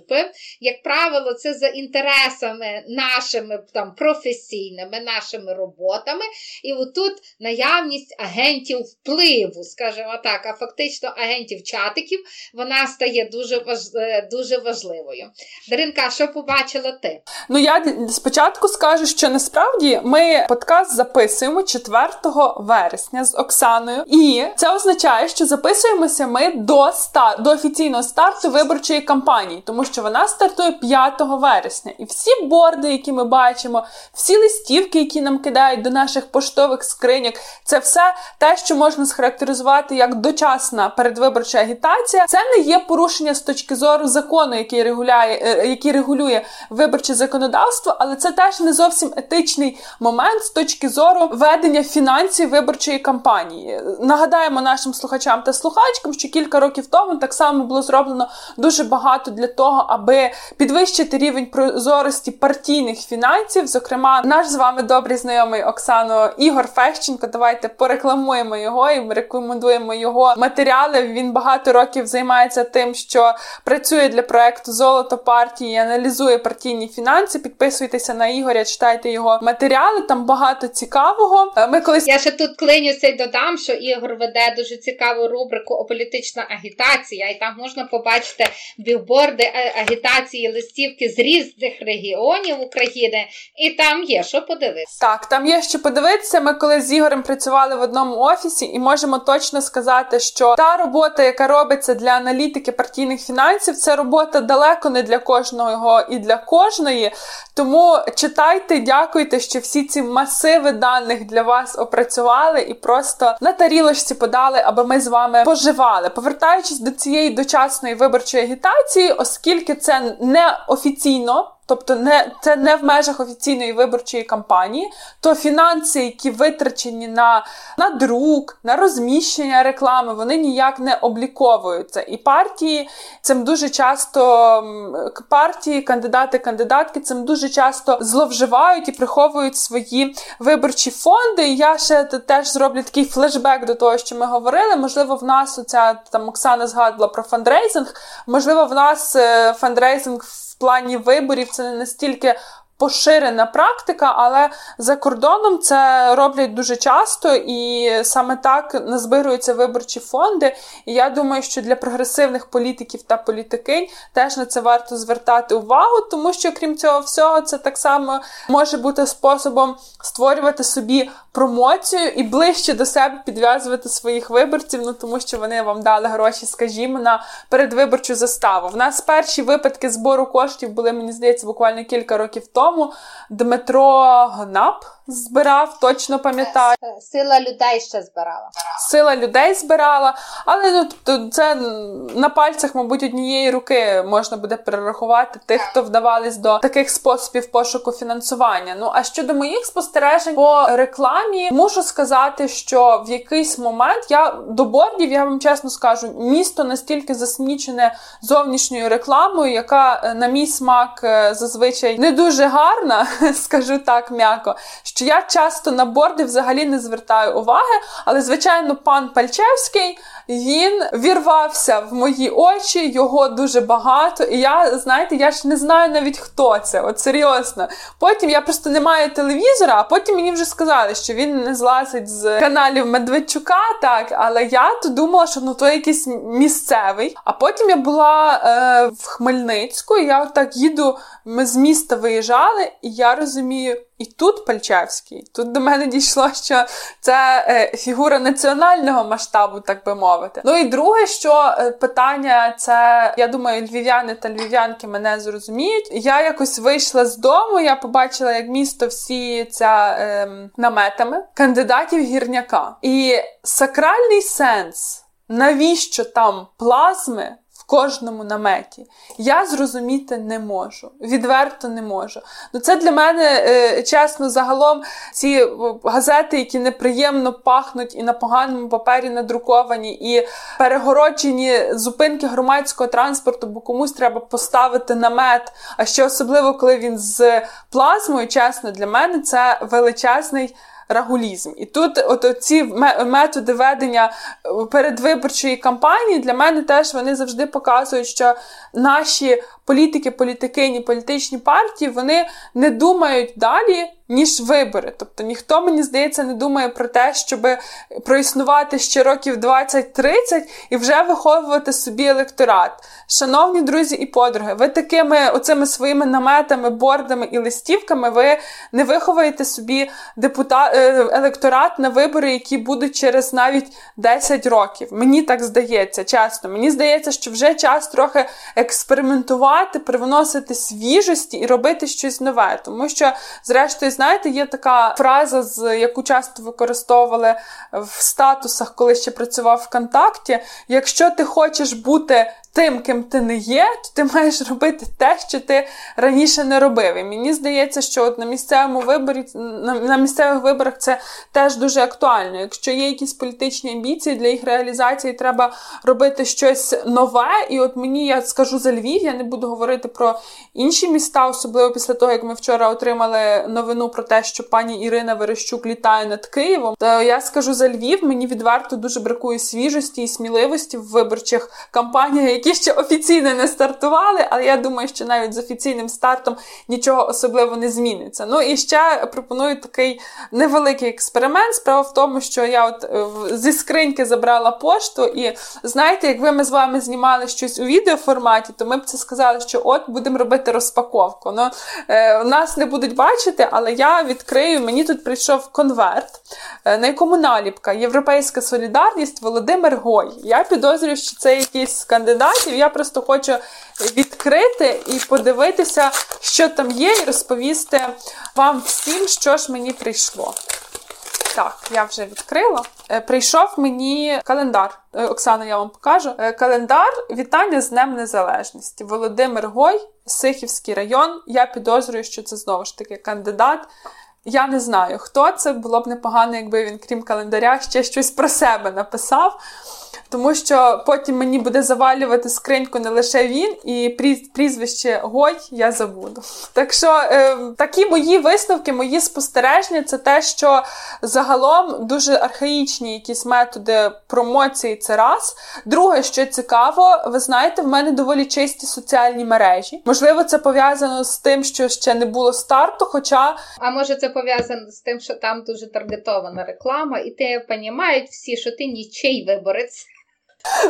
як правило, це за інтересами нашими там професійними, нашими роботами. І отут наявність агентів впливу, скажімо так, а фактично агентів чатиків, вона стає дуже важ... Е, дуже важливою. Даринка, що побачила ти? Ну я спочатку скажу, що насправді ми подкаст записуємо 4 вересня з Оксаною, і це означає, що записуємося ми до стар... до офіційного старту виборчої кампанії, тому що вона стартує 5 вересня. І всі борди, які ми бачимо, всі листівки, які нам кидають до наших поштових скриньок, це все те, що можна схарактеризувати як дочасна передвиборча агітація. Це не є порушення з точки зору закону, який регуляє, е, який регулює виборче законодавство, але це теж не зовсім етичний момент з точки зору ведення фінансів виборчої кампанії. Нагадаємо нашим слухачам та слухачкам, що кілька років тому так само було зроблено дуже багато для того, аби підвищити рівень прозорості партійних фінансів. Зокрема, наш з вами добрий знайомий Оксано Ігор Фещенко. Давайте порекламуємо його і рекомендуємо його матеріали. Він багато років займається тим, що працює для проекту Золото партії, аналізує партійні фінанси. Підписуйтеся на Ігоря, читайте його матеріали. Там багато цікавого. Е, ми колись я ще тут клинюся й додам, що Ігор веде дуже цікаву рубрику о політична агітація, і там можна побачити білборди е, агітації листівки з різних регіонів України, і там є що подивитися. Так, там є що подивитися. Ми коли з Ігорем працювали в одному офісі, і можемо точно сказати, що та робота, яка робиться для аналітики партійних фінансів, це робота далеко не для кожного і для кожної. Тому читайте, дякуйте, що всі ці масиви даних для вас опрацювали і просто на тарілочці подали, аби ми з вами поживали. Повертаючись до цієї дочасної виборчої агітації, оскільки це не офіційно. Тобто не це не в межах офіційної виборчої кампанії, то фінанси, які витрачені на на друк, на розміщення реклами, вони ніяк не обліковуються. І партії цим дуже часто партії, кандидати, кандидатки цим дуже часто зловживають і приховують свої виборчі фонди. І я ще теж зроблю такий флешбек до того, що ми говорили. Можливо, в нас оця там Оксана згадувала про фандрейзинг, можливо, в нас е, фандрейзинг плані виборів це не настільки поширена практика, але за кордоном це роблять дуже часто і саме так назбируються виборчі фонди. І я думаю, що для прогресивних політиків та політикинь теж на це варто звертати увагу, тому що, крім цього всього, це так само може бути способом створювати собі промоцію і ближче до себе підв'язувати своїх виборців, ну тому що вони вам дали гроші, скажімо, на передвиборчу заставу. В нас перші випадки збору коштів були, мені здається, буквально кілька років тому. Дмитро Гнап збирав, точно пам'ятаю. Е, сила людей ще збирала. Сила людей збирала, але ну тобто це на пальцях, мабуть, однієї руки можна буде перерахувати тих, хто вдавались до таких способів пошуку фінансування. Ну а щодо моїх спостережень по рекламі, мушу сказати, що в якийсь момент я до бордів, я вам чесно скажу, місто настільки засмічене зовнішньою рекламою, яка е, на мій смак е, зазвичай не дуже гарна, скажу так м'яко що я часто на борди взагалі не звертаю уваги, але, звичайно, пан Пальчевський він вірвався в мої очі, його дуже багато. І я, знаєте, я ж не знаю навіть хто це. От серйозно. Потім я просто не маю телевізора, а потім мені вже сказали, що він не злазить з каналів Медведчука, так, але я то думала, що ну то якийсь місцевий. А потім я була е, в Хмельницьку, і я отак їду, ми з міста виїжджали, і я розумію. І тут Пальчевський, тут до мене дійшло, що це е, фігура національного масштабу, так би мовити. Ну і друге, що е, питання, це я думаю, львів'яни та львів'янки мене зрозуміють. Я якось вийшла з дому, я побачила, як місто всіється ем, наметами кандидатів гірняка. І сакральний сенс, навіщо там плазми? Кожному наметі. Я зрозуміти не можу. Відверто не можу. Ну це для мене е, чесно, загалом ці газети, які неприємно пахнуть і на поганому папері надруковані, і перегороджені зупинки громадського транспорту, бо комусь треба поставити намет. А ще особливо, коли він з плазмою, чесно, для мене це величезний рагулізм. І тут от ці методи ведення е, передвиборчої кампанії для мене теж вони завжди показують, що наші політики, політикині, політичні партії вони не думають далі ніж вибори. Тобто ніхто, мені здається, не думає про те, щоб проіснувати ще років 20-30 і вже виховувати собі електорат. Шановні друзі і подруги, ви такими оцими своїми наметами, бордами і листівками ви не виховуєте собі депутат, е, електорат на вибори, які будуть через навіть 10 років. Мені так здається, чесно. Мені здається, що вже час трохи експериментувати, привносити свіжості і робити щось нове. Тому що, зрештою, знаєте, є така фраза, з яку часто використовували в статусах, коли ще працював ВКонтакті. Якщо ти хочеш бути тим, ким ти не є, то ти маєш робити те, що ти раніше не робив. І мені здається, що от на місцевому виборі на, місцевих виборах це теж дуже актуально. Якщо є якісь політичні амбіції для їх реалізації, треба робити щось нове. І от мені я скажу за Львів, я не буду говорити про інші міста, особливо після того, як ми вчора отримали новину про те, що пані Ірина Верещук літає над Києвом. То я скажу за Львів, мені відверто дуже бракує свіжості і сміливості в виборчих кампаніях які ще офіційно не стартували, але я думаю, що навіть з офіційним стартом нічого особливо не зміниться. Ну і ще пропоную такий невеликий експеримент. Справа в тому, що я от е, зі скриньки забрала пошту, і знаєте, якби ми з вами знімали щось у відеоформаті, то ми б це сказали, що от будемо робити розпаковку. Ну, е, Нас не будуть бачити, але я відкрию, мені тут прийшов конверт, е, на якому наліпка Європейська солідарність Володимир Гой. Я підозрюю, що це якийсь кандидат кандидатів. Я просто хочу відкрити і подивитися, що там є, і розповісти вам всім, що ж мені прийшло. Так, я вже відкрила. Е, прийшов мені календар. Е, Оксана, я вам покажу. Е, календар вітання з Днем Незалежності. Володимир Гой, Сихівський район. Я підозрюю, що це знову ж таки кандидат. Я не знаю, хто це. Було б непогано, якби він, крім календаря, ще щось про себе написав тому що потім мені буде завалювати скриньку не лише він, і прізвище Гой я забуду. Так що е, такі мої висновки, мої спостереження це те, що загалом дуже архаїчні якісь методи промоції це раз. Друге, що цікаво, ви знаєте, в мене доволі чисті соціальні мережі. Можливо, це пов'язано з тим, що ще не було старту, хоча. А може це пов'язано з тим, що там дуже таргетована реклама, і ти розуміють всі, що ти нічий виборець.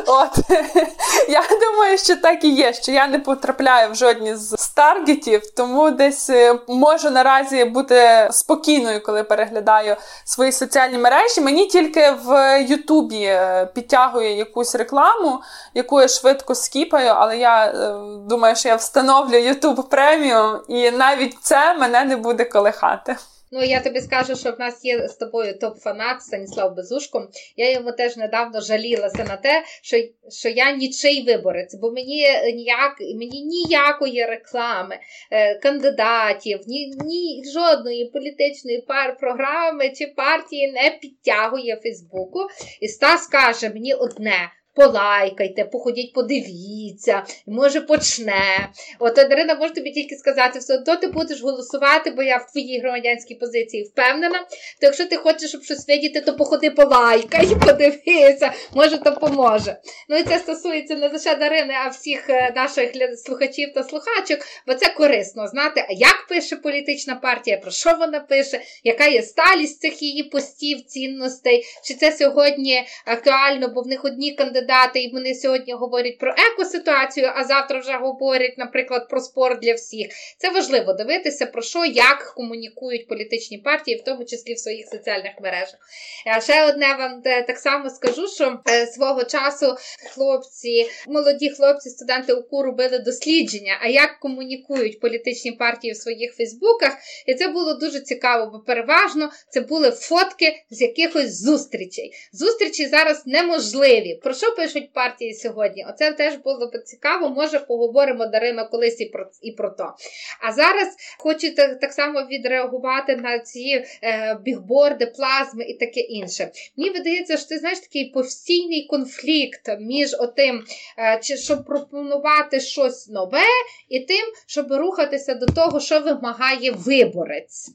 От я думаю, що так і є, що я не потрапляю в жодні з таргетів, тому десь е, можу наразі бути спокійною, коли переглядаю свої соціальні мережі. Мені тільки в Ютубі е, підтягує якусь рекламу, яку я швидко скіпаю, але я е, думаю, що я встановлю Ютуб преміум, і навіть це мене не буде колихати. Ну, я тобі скажу, що в нас є з тобою топ-фанат Станіслав Безушко. Я йому теж недавно жалілася на те, що що я нічий виборець, бо мені ніяк, мені ніякої реклами, е, кандидатів, ні, ні жодної політичної пар програми чи партії не підтягує Фейсбуку. І Стас каже мені одне полайкайте, походіть, подивіться, може почне. От Дарина, можу тобі тільки сказати, все одно ти будеш голосувати, бо я в твоїй громадянській позиції впевнена. То якщо ти хочеш, щоб щось видіти, то походи полайкай, подивися, може, то поможе. Ну і це стосується не лише Дарини, а всіх е, наших слухачів та слухачок, бо це корисно знати, як пише політична партія, про що вона пише, яка є сталість цих її постів, цінностей, чи це сьогодні актуально, бо в них одні кандидати кандидати, і вони сьогодні говорять про екоситуацію, а завтра вже говорять, наприклад, про спорт для всіх. Це важливо дивитися, про що, як комунікують політичні партії, в тому числі в своїх соціальних мережах. А ще одне вам е, так само скажу, що е, свого часу хлопці, молоді хлопці, студенти УКУ робили дослідження, а як комунікують політичні партії в своїх Фейсбуках. І це було дуже цікаво, бо переважно це були фотки з якихось зустрічей. Зустрічі зараз неможливі. Про що що пишуть партії сьогодні? Оце теж було б цікаво. Може, поговоримо Дарина колись і про і про то. А зараз хочу так, само відреагувати на ці е, бігборди, плазми і таке інше. Мені видається, що це знаєш такий постійний конфлікт між отим, е, чи щоб пропонувати щось нове, і тим, щоб рухатися до того, що вимагає виборець.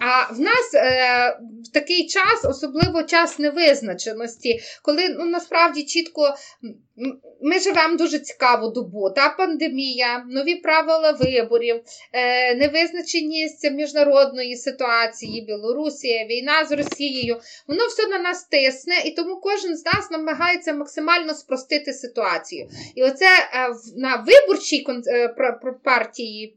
А в нас е, такий час, особливо час невизначеності, коли ну, насправді чітко 过，嗯，ми живемо дуже цікаву добу. Та пандемія, нові правила виборів, е, невизначеність міжнародної ситуації, Білорусія, війна з Росією. Воно все на нас тисне, і тому кожен з нас намагається максимально спростити ситуацію. І оце е, на виборчій е, партії,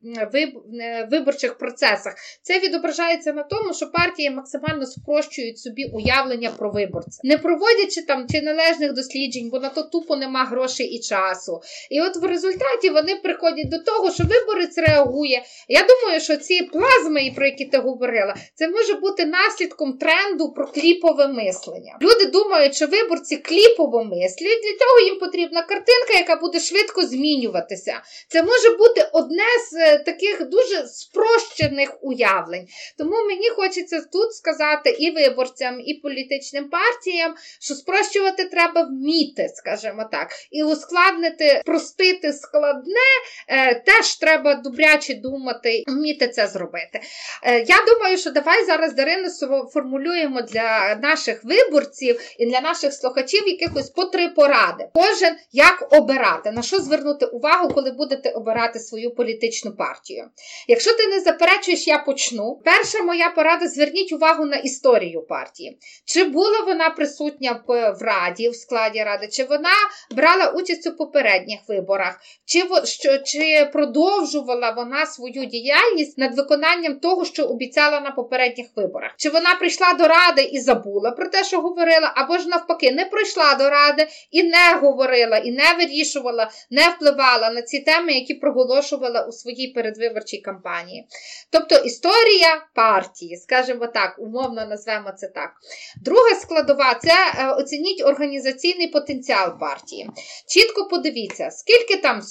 виборчих процесах це відображається на тому, що партії максимально спрощують собі уявлення про виборця, не проводячи там чи належних досліджень, бо на то тупо не нема грошей і часу. І от в результаті вони приходять до того, що виборець реагує. Я думаю, що ці плазми, про які ти говорила, це може бути наслідком тренду про кліпове мислення. Люди думають, що виборці кліпово мислять, для того їм потрібна картинка, яка буде швидко змінюватися. Це може бути одне з е, таких дуже спрощених уявлень. Тому мені хочеться тут сказати і виборцям, і політичним партіям, що спрощувати треба вміти, скажімо так так. І ускладнити, простити складне, е, теж треба добряче думати, вміти це зробити. Е, я думаю, що давай зараз Дарину формулюємо для наших виборців і для наших слухачів якихось по три поради. Кожен як обирати, на що звернути увагу, коли будете обирати свою політичну партію. Якщо ти не заперечуєш, я почну. Перша моя порада: зверніть увагу на історію партії. Чи була вона присутня в Раді, в складі Ради, чи вона брала участь у попередніх виборах, чи що, чи продовжувала вона свою діяльність над виконанням того, що обіцяла на попередніх виборах? Чи вона прийшла до ради і забула про те, що говорила, або ж навпаки, не прийшла до ради і не говорила, і не вирішувала, не впливала на ці теми, які проголошувала у своїй передвиборчій кампанії. Тобто історія партії, скажімо так, умовно назвемо це так. Друга складова це е, оцініть організаційний потенціал партії. Чітко подивіться, скільки там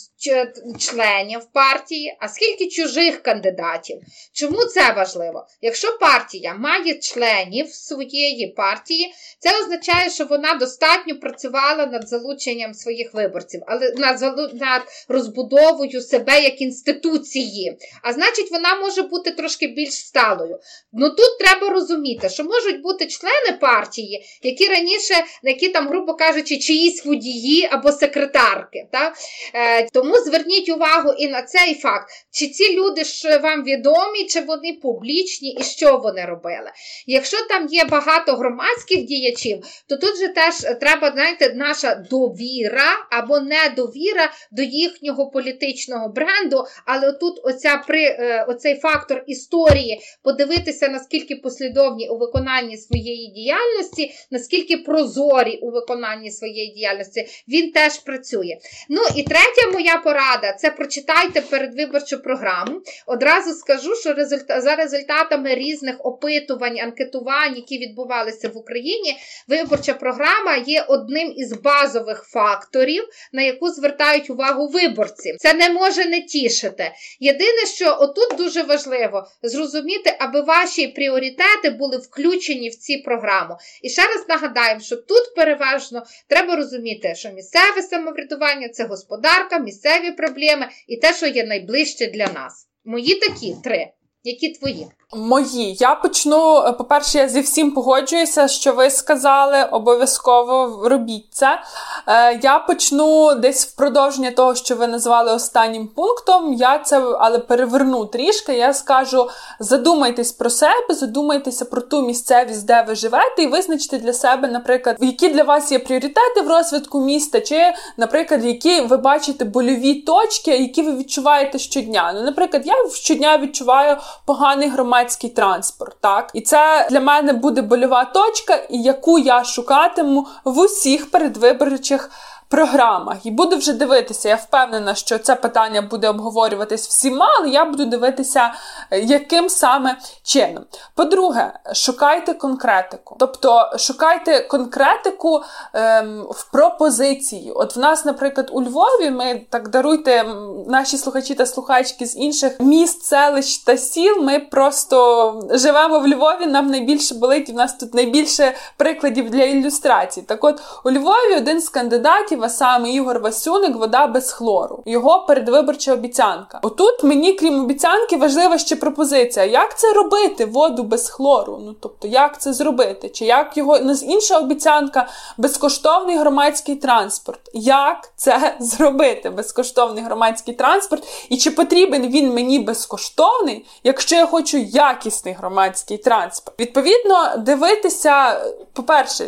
членів партії, а скільки чужих кандидатів. Чому це важливо? Якщо партія має членів своєї партії, це означає, що вона достатньо працювала над залученням своїх виборців, але над розбудовою себе як інституції. А значить, вона може бути трошки більш сталою. Ну тут треба розуміти, що можуть бути члени партії, які раніше, які там, грубо кажучи, чиїсь водії або секретарки. Так? Е, Тому зверніть увагу і на цей факт, чи ці люди ж вам відомі, чи вони публічні і що вони робили. Якщо там є багато громадських діячів, то тут же теж треба, знаєте, наша довіра або недовіра до їхнього політичного бренду, але тут оця при, е, оцей фактор історії подивитися, наскільки послідовні у виконанні своєї діяльності, наскільки прозорі у виконанні своєї діяльності, він теж працює. Ну і третя моя порада це прочитайте передвиборчу програму. Одразу скажу, що результа... за результатами різних опитувань, анкетувань, які відбувалися в Україні, виборча програма є одним із базових факторів, на яку звертають увагу виборці. Це не може не тішити. Єдине, що отут дуже важливо зрозуміти, аби ваші пріоритети були включені в ці програму. І ще раз нагадаємо, що тут переважно треба розуміти, що місцеве самоврядування це господарка, місцеві проблеми і те, що є найближче для нас. Мої такі три. Які твої? Мої. Я почну. Е, по-перше, я зі всім погоджуюся, що ви сказали, обов'язково робіть це. Е, Я почну десь в продовження того, що ви назвали останнім пунктом. Я це але переверну трішки. Я скажу: задумайтесь про себе, задумайтеся про ту місцевість, де ви живете, і визначте для себе, наприклад, які для вас є пріоритети в розвитку міста, чи, наприклад, які ви бачите больові точки, які ви відчуваєте щодня. Ну, наприклад, я щодня відчуваю поганий громадський транспорт. Так, і це для мене буде больова точка, яку я шукатиму в усіх передвиборчих програмах і буду вже дивитися. Я впевнена, що це питання буде обговорюватись всіма, але я буду дивитися, е, яким саме чином. По-друге, шукайте конкретику. Тобто шукайте конкретику ем, в пропозиції. От в нас, наприклад, у Львові ми так даруйте наші слухачі та слухачки з інших міст, селищ та сіл. Ми просто живемо в Львові, нам найбільше болить, і в нас тут найбільше прикладів для ілюстрації. Так от у Львові один з кандидатів, а саме Ігор Васюник, вода без хлору. Його передвиборча обіцянка. Отут мені, крім обіцянки, важлива ще пропозиція. Як це робити воду без хлору? Ну тобто, як це зробити? Чи як його інша обіцянка безкоштовний громадський транспорт? Як це зробити? Безкоштовний громадський транспорт? І чи потрібен він мені безкоштовний, якщо я хочу якісний громадський транспорт? Відповідно, дивитися, по-перше,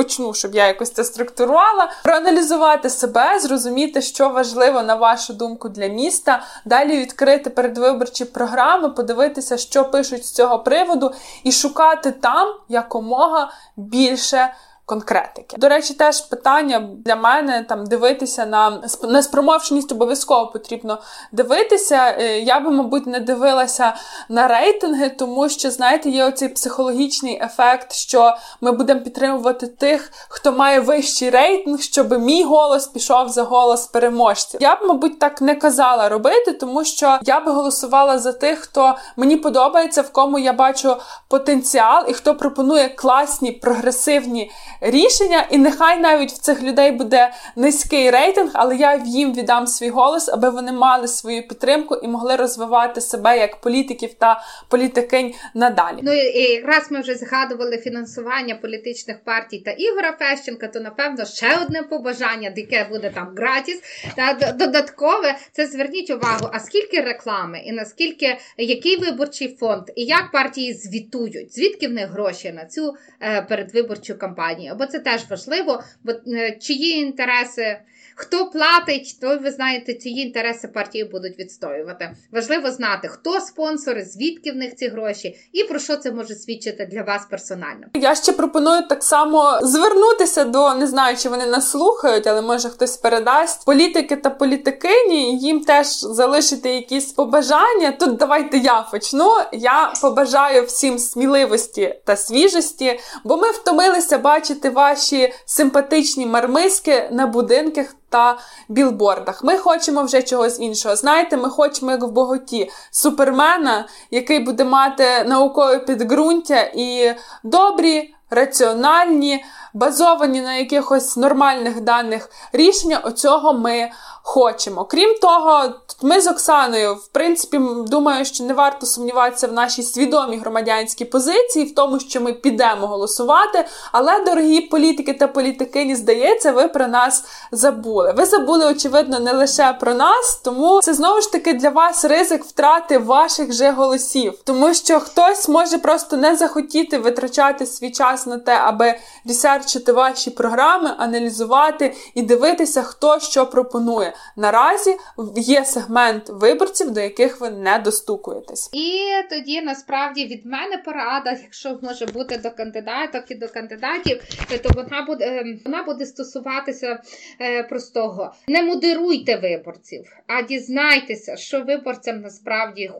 почну, щоб я якось це структурувала, проаналізувати себе, зрозуміти, що важливо на вашу думку для міста, далі відкрити передвиборчі програми, подивитися, що пишуть з цього приводу, і шукати там якомога більше конкретики. До речі, теж питання для мене там дивитися на на спроможність обов'язково потрібно дивитися. Е, я би, мабуть, не дивилася на рейтинги, тому що, знаєте, є оцей психологічний ефект, що ми будемо підтримувати тих, хто має вищий рейтинг, щоб мій голос пішов за голос переможців. Я б, мабуть, так не казала робити, тому що я би голосувала за тих, хто мені подобається, в кому я бачу потенціал і хто пропонує класні прогресивні рішення, і нехай навіть в цих людей буде низький рейтинг, але я їм віддам свій голос, аби вони мали свою підтримку і могли розвивати себе як політиків та політикинь надалі. Ну і якраз ми вже згадували фінансування політичних партій та Ігора Фещенка, то напевно ще одне побажання, яке буде там гратіс. Та додаткове це зверніть увагу, а скільки реклами, і наскільки який виборчий фонд, і як партії звітують, звідки в них гроші на цю е, передвиборчу кампанію бо це теж важливо, бо е, чиї інтереси. Хто платить, то ви знаєте, ці інтереси партії будуть відстоювати. Важливо знати, хто спонсори, звідки в них ці гроші, і про що це може свідчити для вас персонально. Я ще пропоную так само звернутися до не знаю, чи вони нас слухають, але може хтось передасть політики та політикині. Їм теж залишити якісь побажання. Тут давайте я почну. Я побажаю всім сміливості та свіжості, бо ми втомилися бачити ваші симпатичні мармиски на будинках та білбордах. Ми хочемо вже чогось іншого. Знаєте, ми хочемо, як в боготі, супермена, який буде мати наукове підґрунтя і добрі, раціональні, базовані на якихось нормальних даних рішення. Оцього ми хочемо. Крім того, ми з Оксаною, в принципі, думаю, що не варто сумніватися в нашій свідомій громадянській позиції, в тому, що ми підемо голосувати. Але, дорогі політики та політикині, здається, ви про нас забули. Ви забули, очевидно, не лише про нас, тому це знову ж таки для вас ризик втрати ваших же голосів, тому що хтось може просто не захотіти витрачати свій час на те, аби ресерчити ваші програми, аналізувати і дивитися, хто що пропонує. Наразі є сегмент виборців, до яких ви не достукуєтесь. І тоді насправді від мене порада, якщо може бути до кандидаток і до кандидатів, то вона буде ем, вона буде стосуватися е, простого: не модеруйте виборців, а дізнайтеся, що виборцям насправді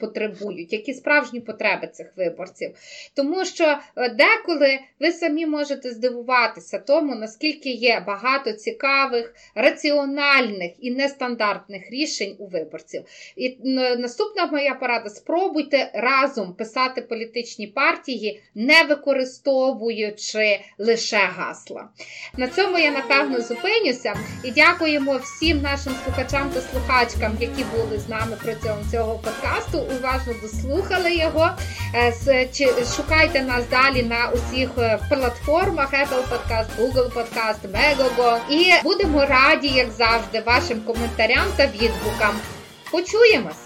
потребують, які справжні потреби цих виборців. Тому що е, деколи ви самі можете здивуватися тому, наскільки є багато цікавих, раціональних і нестандартних рішень у виборців. І наступна моя порада: спробуйте разом писати політичні партії, не використовуючи лише гасла. На цьому я напевно зупинюся і дякуємо всім нашим слухачам та слухачкам, які були з нами протягом цього подкасту. Уважно дослухали його. Е, шукайте нас далі на усіх е, платформах Apple Podcast, Google Podcast, Megogo. І будемо раді, як завжди, вашим коментарям та відгукам рукам. Почуємось!